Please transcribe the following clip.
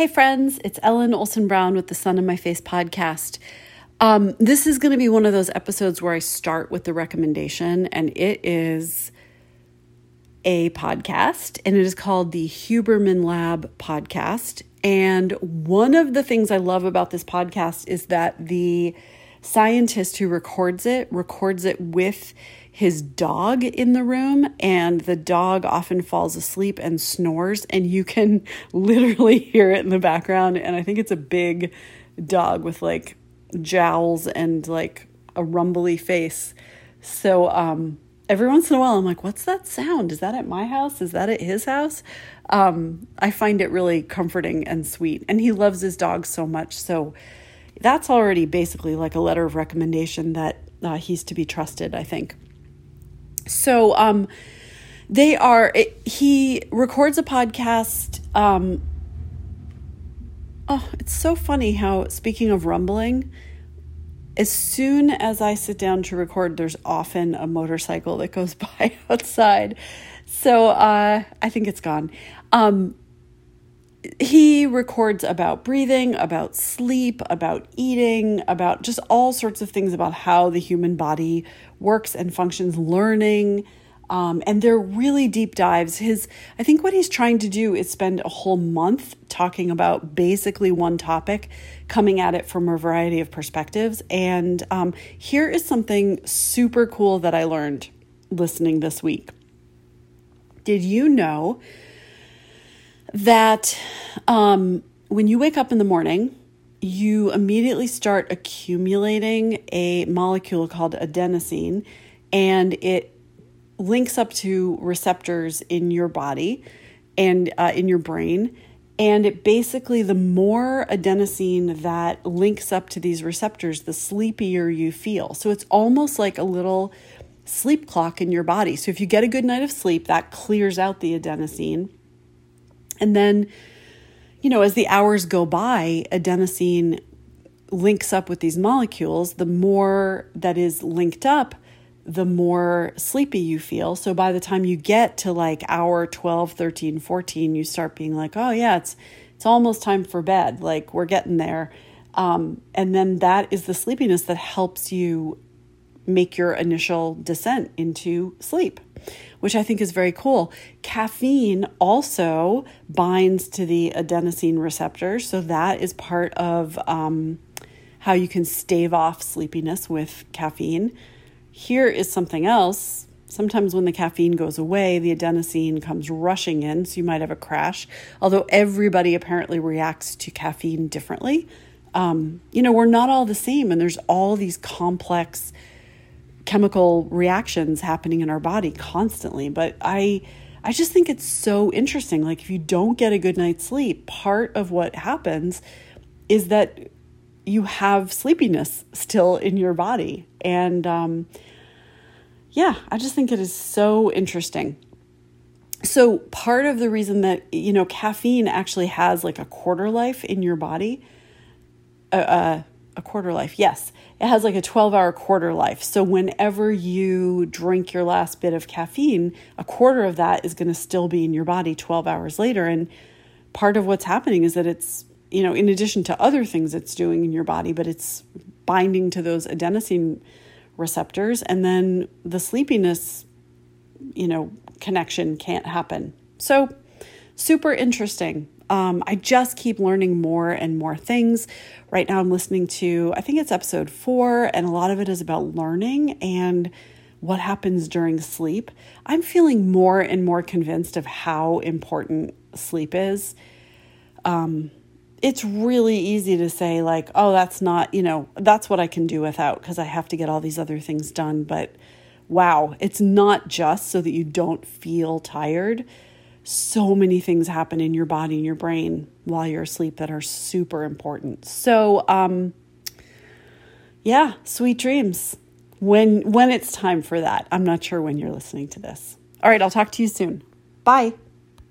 Hey, friends, it's Ellen Olson Brown with the Sun in My Face podcast. Um, this is going to be one of those episodes where I start with the recommendation, and it is a podcast, and it is called the Huberman Lab podcast. And one of the things I love about this podcast is that the scientist who records it records it with his dog in the room, and the dog often falls asleep and snores, and you can literally hear it in the background. And I think it's a big dog with like jowls and like a rumbly face. So, um, every once in a while, I'm like, what's that sound? Is that at my house? Is that at his house? Um, I find it really comforting and sweet. And he loves his dog so much. So, that's already basically like a letter of recommendation that uh, he's to be trusted, I think. So um, they are. It, he records a podcast. Um, oh, it's so funny how speaking of rumbling. As soon as I sit down to record, there's often a motorcycle that goes by outside. So uh, I think it's gone. Um, he records about breathing, about sleep, about eating, about just all sorts of things about how the human body works and functions, learning. Um, and they're really deep dives. His, I think what he's trying to do is spend a whole month talking about basically one topic, coming at it from a variety of perspectives. And um, here is something super cool that I learned listening this week. Did you know that um, when you wake up in the morning, you immediately start accumulating a molecule called adenosine, and it links up to receptors in your body and uh, in your brain. And it basically, the more adenosine that links up to these receptors, the sleepier you feel. So it's almost like a little sleep clock in your body. So if you get a good night of sleep, that clears out the adenosine and then, you know, as the hours go by, adenosine links up with these molecules. The more that is linked up, the more sleepy you feel. So by the time you get to like hour 12, 13, 14, you start being like, oh, yeah, it's, it's almost time for bed. Like we're getting there. Um, and then that is the sleepiness that helps you make your initial descent into sleep which I think is very cool. Caffeine also binds to the adenosine receptor, so that is part of um, how you can stave off sleepiness with caffeine. Here is something else. Sometimes when the caffeine goes away, the adenosine comes rushing in, so you might have a crash. Although everybody apparently reacts to caffeine differently. Um, you know, we're not all the same, and there's all these complex chemical reactions happening in our body constantly. But I I just think it's so interesting. Like if you don't get a good night's sleep, part of what happens is that you have sleepiness still in your body. And um, yeah, I just think it is so interesting. So, part of the reason that, you know, caffeine actually has like a quarter life in your body, uh, uh, a quarter life, yes, it has like a 12 hour quarter life. So whenever you drink your last bit of caffeine, a quarter of that is going to still be in your body 12 hours later. And part of what's happening is that it's, you know, in addition to other things it's doing in your body, but it's binding to those adenosine receptors. And then the sleepiness, you know, connection can't happen. So super interesting. Um, I just keep learning more and more things. Right now, I'm listening to, I think it's episode four, and a lot of it is about learning and what happens during sleep. I'm feeling more and more convinced of how important sleep is. Um, it's really easy to say, like, oh, that's not, you know, that's what I can do without because I have to get all these other things done. But wow, it's not just so that you don't feel tired so many things happen in your body and your brain while you're asleep that are super important. So, um, yeah, sweet dreams. When when it's time for that. I'm not sure when you're listening to this. All right, I'll talk to you soon. Bye.